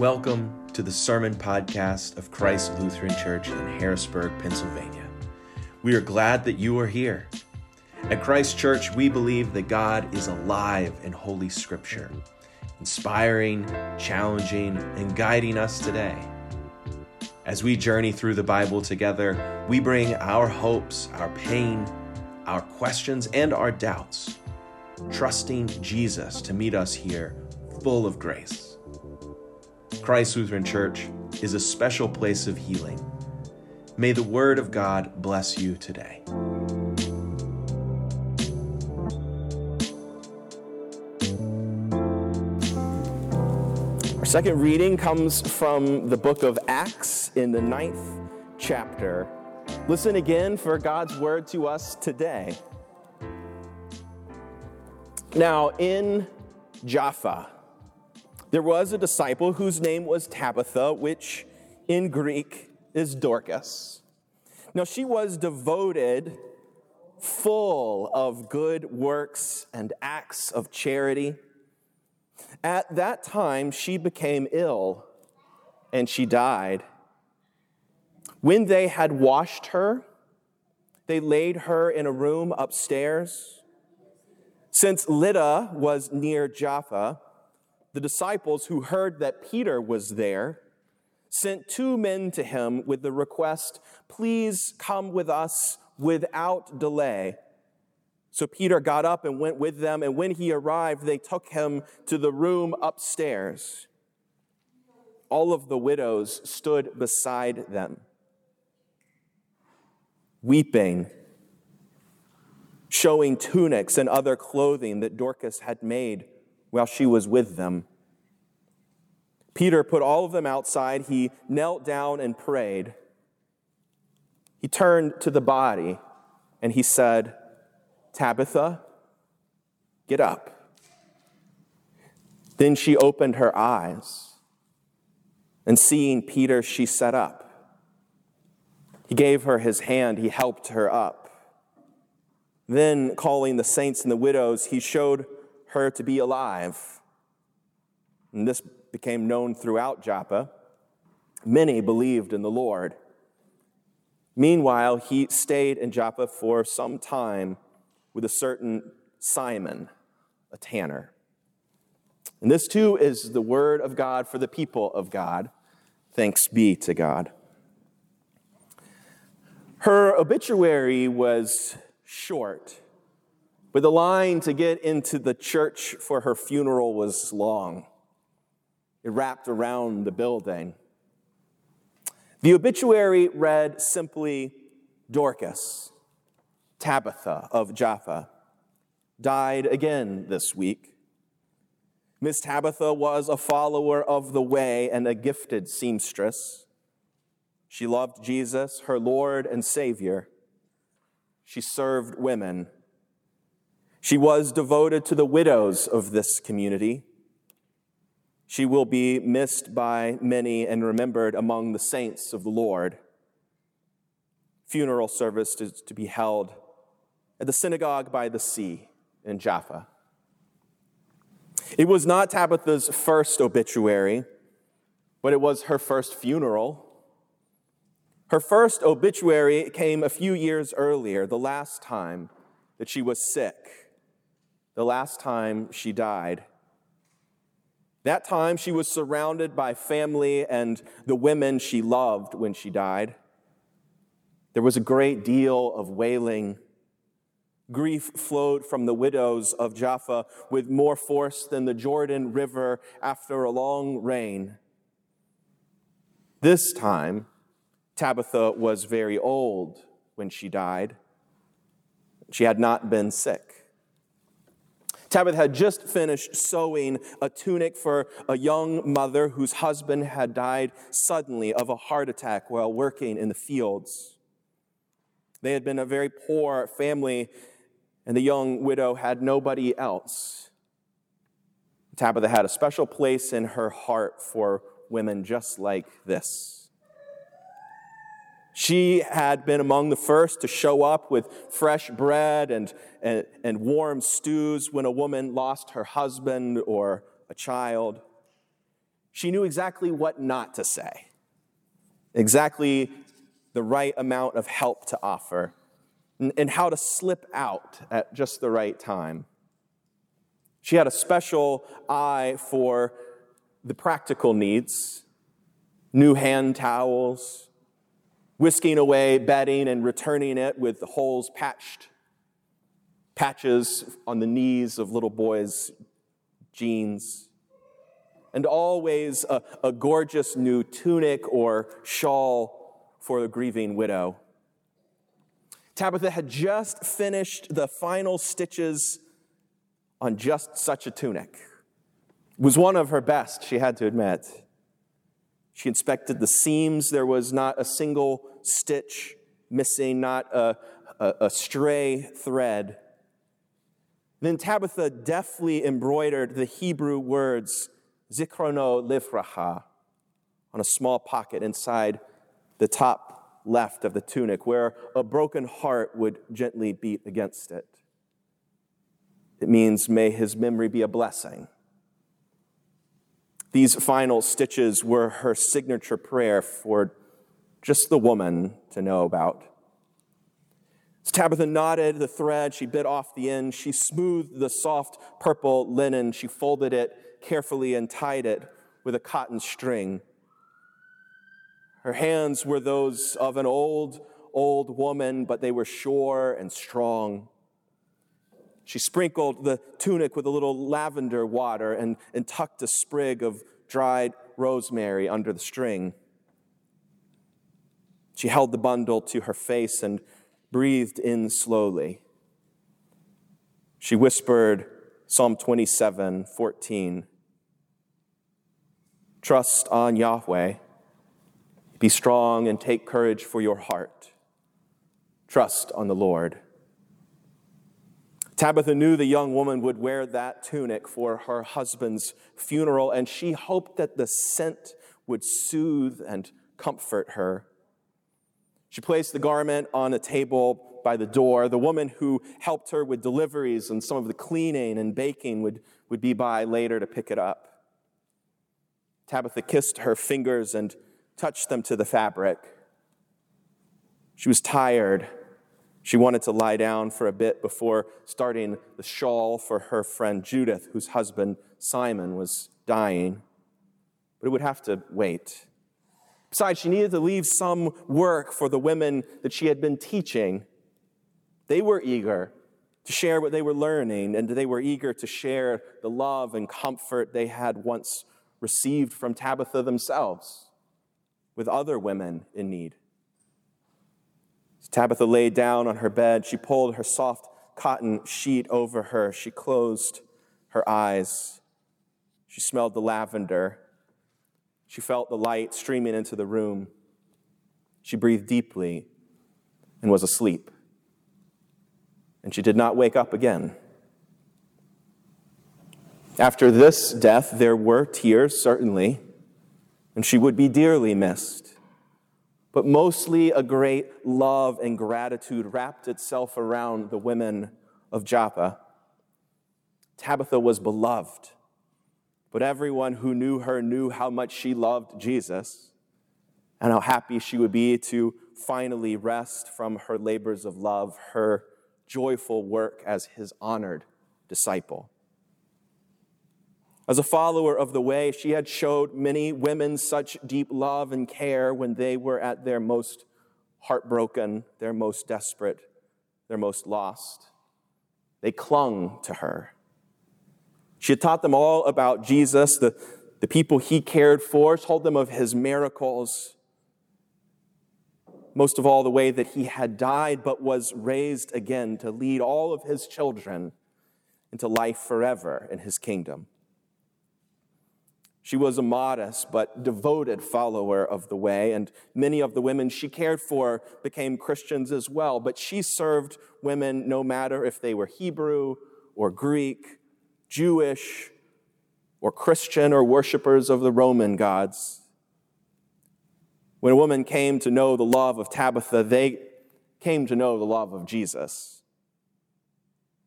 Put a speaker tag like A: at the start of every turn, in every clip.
A: Welcome to the Sermon Podcast of Christ Lutheran Church in Harrisburg, Pennsylvania. We are glad that you are here. At Christ Church, we believe that God is alive in Holy Scripture, inspiring, challenging, and guiding us today. As we journey through the Bible together, we bring our hopes, our pain, our questions, and our doubts, trusting Jesus to meet us here full of grace. Christ Lutheran Church is a special place of healing. May the Word of God bless you today.
B: Our second reading comes from the book of Acts in the ninth chapter. Listen again for God's word to us today. Now, in Jaffa, there was a disciple whose name was Tabitha, which in Greek is Dorcas. Now, she was devoted, full of good works and acts of charity. At that time, she became ill and she died. When they had washed her, they laid her in a room upstairs. Since Lydda was near Jaffa, the disciples who heard that Peter was there sent two men to him with the request, Please come with us without delay. So Peter got up and went with them, and when he arrived, they took him to the room upstairs. All of the widows stood beside them, weeping, showing tunics and other clothing that Dorcas had made while she was with them. Peter put all of them outside. He knelt down and prayed. He turned to the body and he said, Tabitha, get up. Then she opened her eyes, and seeing Peter, she sat up. He gave her his hand, he helped her up. Then, calling the saints and the widows, he showed her to be alive. And this became known throughout Joppa. Many believed in the Lord. Meanwhile, he stayed in Joppa for some time with a certain Simon, a tanner. And this too is the word of God for the people of God. Thanks be to God. Her obituary was short, but the line to get into the church for her funeral was long. It wrapped around the building. The obituary read simply Dorcas, Tabitha of Jaffa, died again this week. Miss Tabitha was a follower of the way and a gifted seamstress. She loved Jesus, her Lord and Savior. She served women. She was devoted to the widows of this community. She will be missed by many and remembered among the saints of the Lord. Funeral service is to be held at the synagogue by the sea in Jaffa. It was not Tabitha's first obituary, but it was her first funeral. Her first obituary came a few years earlier, the last time that she was sick, the last time she died. That time she was surrounded by family and the women she loved when she died. There was a great deal of wailing. Grief flowed from the widows of Jaffa with more force than the Jordan River after a long rain. This time, Tabitha was very old when she died. She had not been sick. Tabitha had just finished sewing a tunic for a young mother whose husband had died suddenly of a heart attack while working in the fields. They had been a very poor family, and the young widow had nobody else. Tabitha had a special place in her heart for women just like this. She had been among the first to show up with fresh bread and, and, and, warm stews when a woman lost her husband or a child. She knew exactly what not to say, exactly the right amount of help to offer, and, and how to slip out at just the right time. She had a special eye for the practical needs new hand towels, whisking away bedding and returning it with the holes patched, patches on the knees of little boys' jeans, and always a, a gorgeous new tunic or shawl for the grieving widow. Tabitha had just finished the final stitches on just such a tunic. It was one of her best, she had to admit. She inspected the seams. There was not a single stitch missing, not a, a, a stray thread. Then Tabitha deftly embroidered the Hebrew words Zichrono Livracha on a small pocket inside the top left of the tunic, where a broken heart would gently beat against it. It means, may his memory be a blessing. These final stitches were her signature prayer for just the woman to know about. As Tabitha knotted the thread, she bit off the end. She smoothed the soft purple linen. She folded it carefully and tied it with a cotton string. Her hands were those of an old, old woman, but they were sure and strong. She sprinkled the tunic with a little lavender water and, and tucked a sprig of dried rosemary under the string. She held the bundle to her face and breathed in slowly. She whispered Psalm 27 14. Trust on Yahweh. Be strong and take courage for your heart. Trust on the Lord. Tabitha knew the young woman would wear that tunic for her husband's funeral, and she hoped that the scent would soothe and comfort her. She placed the garment on a table by the door. The woman who helped her with deliveries and some of the cleaning and baking would, would be by later to pick it up. Tabitha kissed her fingers and touched them to the fabric. She was tired she wanted to lie down for a bit before starting the shawl for her friend Judith, whose husband Simon was dying. But it would have to wait. Besides, she needed to leave some work for the women that she had been teaching. They were eager to share what they were learning, and they were eager to share the love and comfort they had once received from Tabitha themselves with other women in need. As Tabitha lay down on her bed, she pulled her soft cotton sheet over her. She closed her eyes. She smelled the lavender. She felt the light streaming into the room. She breathed deeply and was asleep. And she did not wake up again. After this death, there were tears, certainly, and she would be dearly missed but mostly a great love and gratitude wrapped itself around the women of Joppa. Tabitha was beloved, but everyone who knew her knew how much she loved Jesus and how happy she would be to finally rest from her labors of love, her joyful work as his honored disciple. As a follower of the way, she had showed many women such deep love and care when they were at their most heartbroken, their most desperate, their most lost. They clung to her. She had taught them all about Jesus, the, the people he cared for, told them of his miracles, most of all, the way that he had died but was raised again to lead all of his children into life forever in his kingdom. She was a modest but devoted follower of the way, and many of the women she cared for became Christians as well. But she served women no matter if they were Hebrew or Greek, Jewish or Christian or worshipers of the Roman gods. When a woman came to know the love of Tabitha, they came to know the love of Jesus.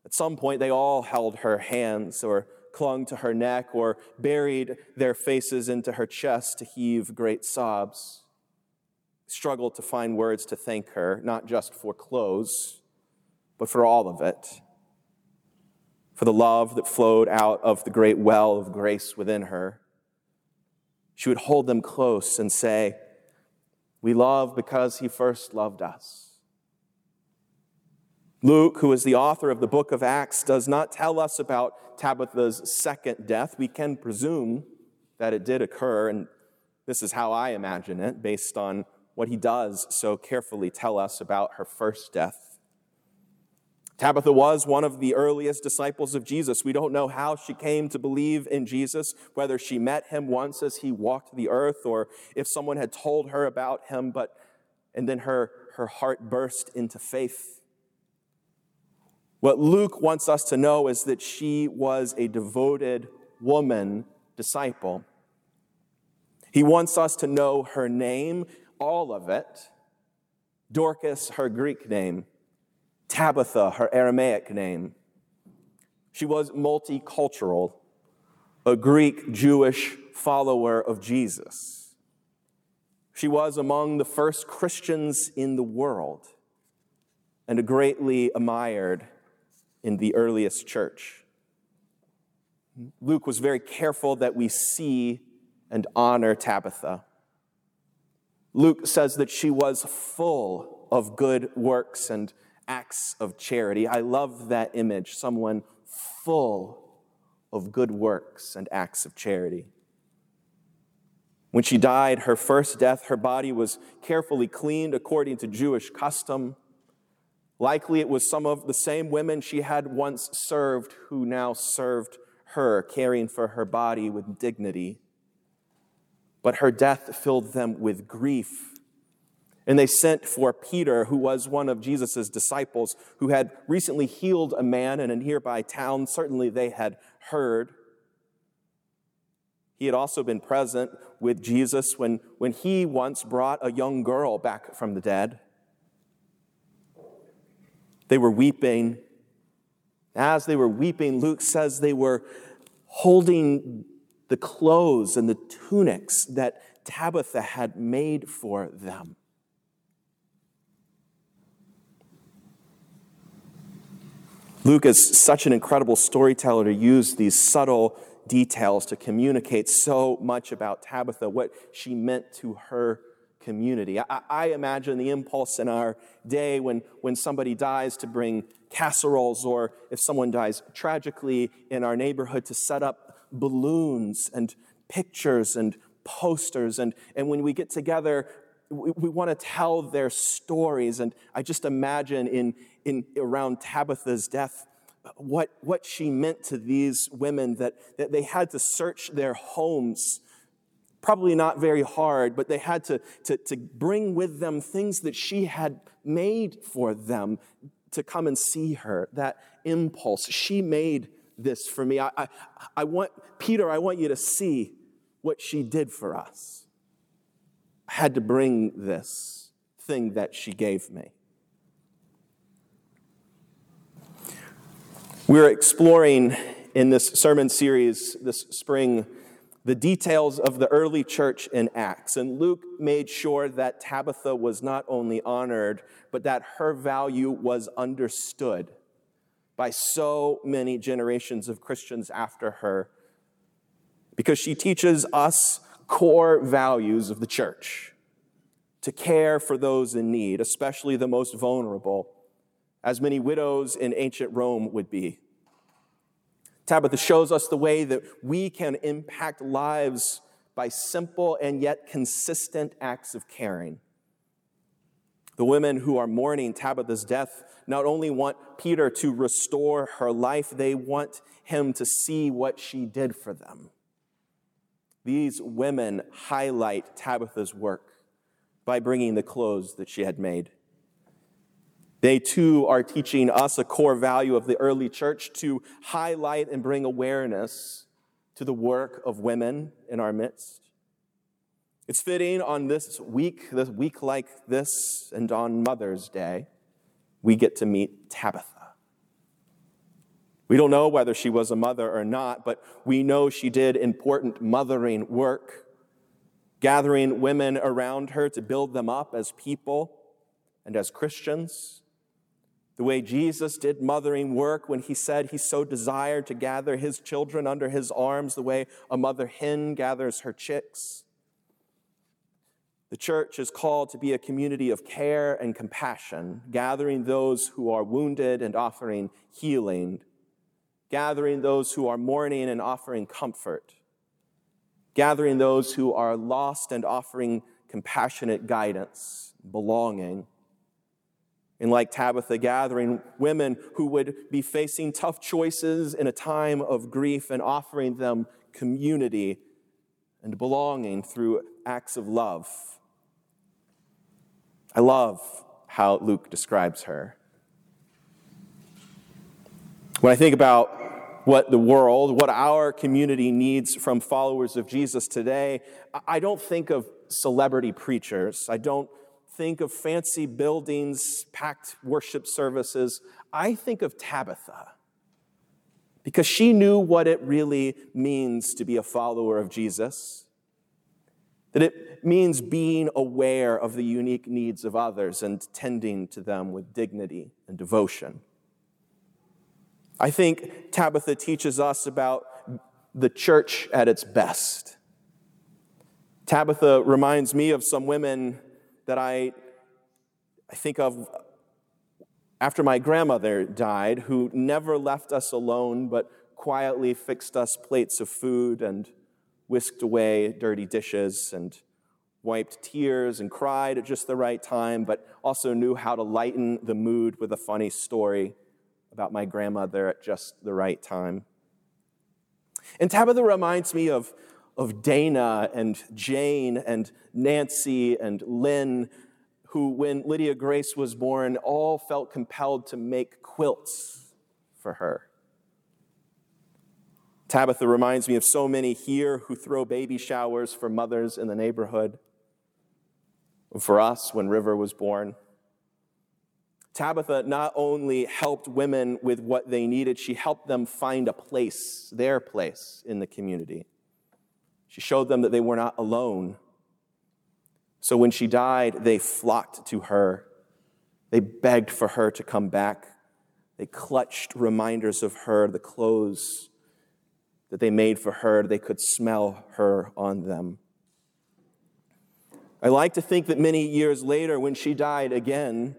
B: At some point, they all held her hands or clung to her neck or buried their faces into her chest to heave great sobs, struggled to find words to thank her, not just for clothes, but for all of it. For the love that flowed out of the great well of grace within her. She would hold them close and say, We love because he first loved us. Luke, who is the author of the book of Acts, does not tell us about Tabitha's second death. We can presume that it did occur, and this is how I imagine it, based on what he does so carefully tell us about her first death. Tabitha was one of the earliest disciples of Jesus. We don't know how she came to believe in Jesus, whether she met him once as he walked the earth or if someone had told her about him, but and then her, her heart burst into faith. What Luke wants us to know is that she was a devoted woman disciple. He wants us to know her name, all of it Dorcas, her Greek name, Tabitha, her Aramaic name. She was multicultural, a Greek Jewish follower of Jesus. She was among the first Christians in the world and greatly admired in the earliest church. Luke was very careful that we see and honor Tabitha. Luke says that she was full of good works and acts of charity. I love that image, someone full of good works and acts of charity. When she died, her first death, her body was carefully cleaned according to Jewish custom. Likely it was some of the same women she had once served who now served her, caring for her body with dignity. But her death filled them with grief. And they sent for Peter, who was one of Jesus' disciples, who had recently healed a man in a nearby town. Certainly they had heard. He had also been present with Jesus when, when he once brought a young girl back from the dead. They were weeping. As they were weeping, Luke says they were holding the clothes and the tunics that Tabitha had made for them. Luke is such an incredible storyteller to use these subtle details to communicate so much about Tabitha, what she meant to her community. I, I, imagine the impulse in our day when, when somebody dies to bring casseroles, or if someone dies tragically in our neighborhood, to set up balloons and pictures and posters. And, and when we get together, we, we want to tell their stories. And I just imagine in, in around Tabitha's death, what, what she meant to these women that, that they had to search their homes probably not very hard, but they had to, to, to bring with them things that she had made for them to come and see her, that impulse. She made this for me. I, I, I want, Peter, I want you to see what she did for us. I had to bring this thing that she gave me. We're exploring in this sermon series this spring the details of the early church in Acts. And Luke made sure that Tabitha was not only honored, but that her value was understood by so many generations of Christians after her, because she teaches us core values of the church to care for those in need, especially the most vulnerable, as many widows in ancient Rome would be. Tabitha shows us the way that we can impact lives by simple and yet consistent acts of caring. The women who are mourning Tabitha's death not only want Peter to restore her life, they want him to see what she did for them. These women highlight Tabitha's work by bringing the clothes that she had made. They too are teaching us a core value of the early church to highlight and bring awareness to the work of women in our midst. It's fitting on this week, this week like this, and on Mother's Day, we get to meet Tabitha. We don't know whether she was a mother or not, but we know she did important mothering work, gathering women around her to build them up as people and as Christians. The way Jesus did mothering work when he said he so desired to gather his children under his arms, the way a mother hen gathers her chicks. The church is called to be a community of care and compassion, gathering those who are wounded and offering healing, gathering those who are mourning and offering comfort, gathering those who are lost and offering compassionate guidance, belonging and like Tabitha, gathering women who would be facing tough choices in a time of grief and offering them community and belonging through acts of love. I love how Luke describes her. When I think about what the world, what our community needs from followers of Jesus today, I don't think of celebrity preachers. I don't think of fancy buildings, packed worship services. I think of Tabitha because she knew what it really means to be a follower of Jesus. That it means being aware of the unique needs of others and tending to them with dignity and devotion. I think Tabitha teaches us about the church at its best. Tabitha reminds me of some women that I, I think of after my grandmother died, who never left us alone, but quietly fixed us plates of food and whisked away dirty dishes and wiped tears and cried at just the right time, but also knew how to lighten the mood with a funny story about my grandmother at just the right time. And Tabitha reminds me of of Dana and Jane and Nancy and Lynn, who, when Lydia Grace was born, all felt compelled to make quilts for her. Tabitha reminds me of so many here who throw baby showers for mothers in the neighborhood. For us, when River was born, Tabitha not only helped women with what they needed, she helped them find a place, their place in the community. She showed them that they were not alone. So when she died, they flocked to her. They begged for her to come back. They clutched reminders of her, the clothes that they made for her. They could smell her on them. I like to think that many years later, when she died again,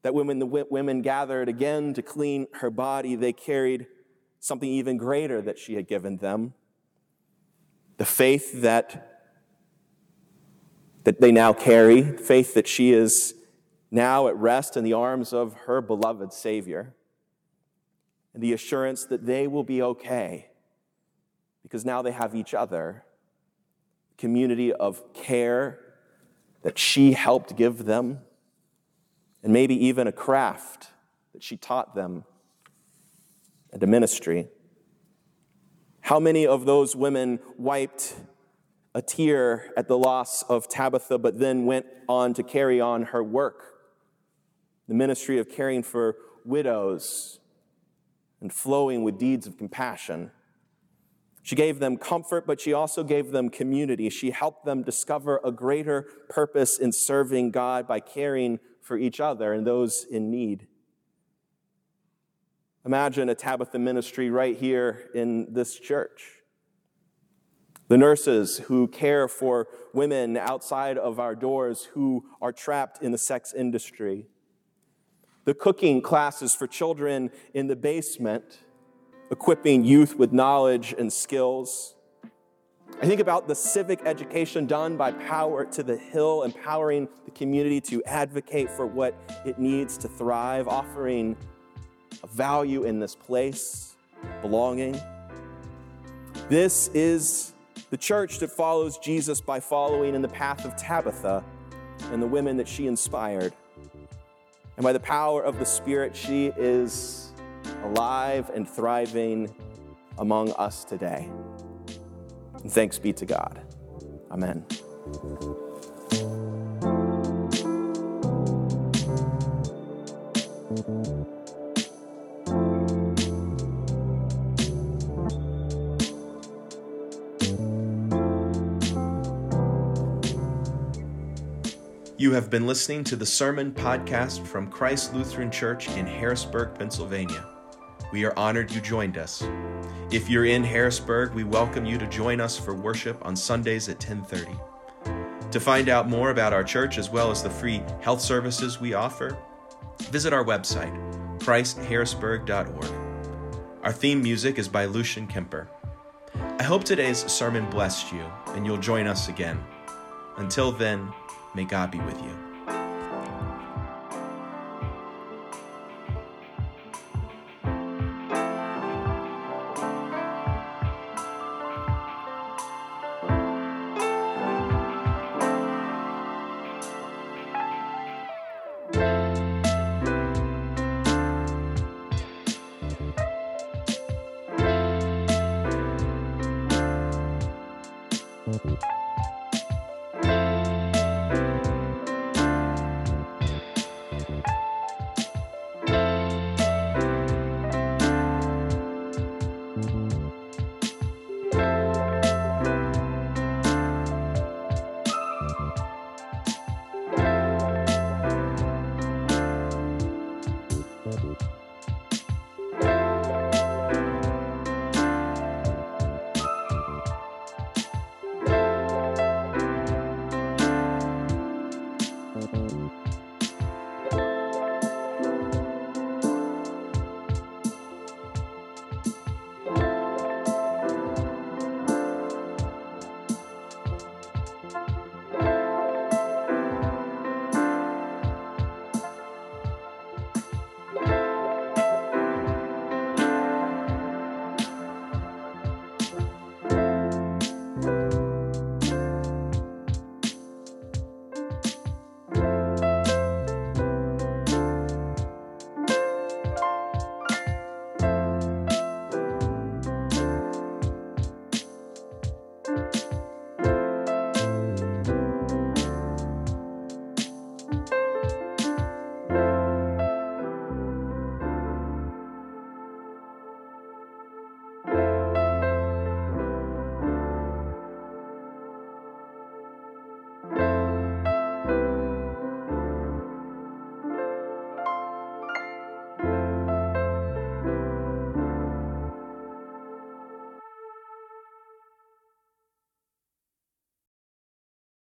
B: that when the women gathered again to clean her body, they carried something even greater that she had given them the faith that, that they now carry, faith that she is now at rest in the arms of her beloved Savior, and the assurance that they will be okay because now they have each other, community of care that she helped give them, and maybe even a craft that she taught them, and a ministry. How many of those women wiped a tear at the loss of Tabitha, but then went on to carry on her work? The ministry of caring for widows and flowing with deeds of compassion. She gave them comfort, but she also gave them community. She helped them discover a greater purpose in serving God by caring for each other and those in need. Imagine a Tabitha ministry right here in this church. The nurses who care for women outside of our doors who are trapped in the sex industry. The cooking classes for children in the basement, equipping youth with knowledge and skills. I think about the civic education done by Power to the Hill, empowering the community to advocate for what it needs to thrive, offering value in this place, belonging. This is the church that follows Jesus by following in the path of Tabitha and the women that she inspired. And by the power of the Spirit, she is alive and thriving among us today. And thanks be to God. Amen.
A: You have been listening to the Sermon Podcast from Christ Lutheran Church in Harrisburg, Pennsylvania. We are honored you joined us. If you're in Harrisburg, we welcome you to join us for worship on Sundays at 1030. To find out more about our church as well as the free health services we offer, visit our website, christharrisburg.org. Our theme music is by Lucian Kemper. I hope today's sermon blessed you and you'll join us again. Until then, may God be with you.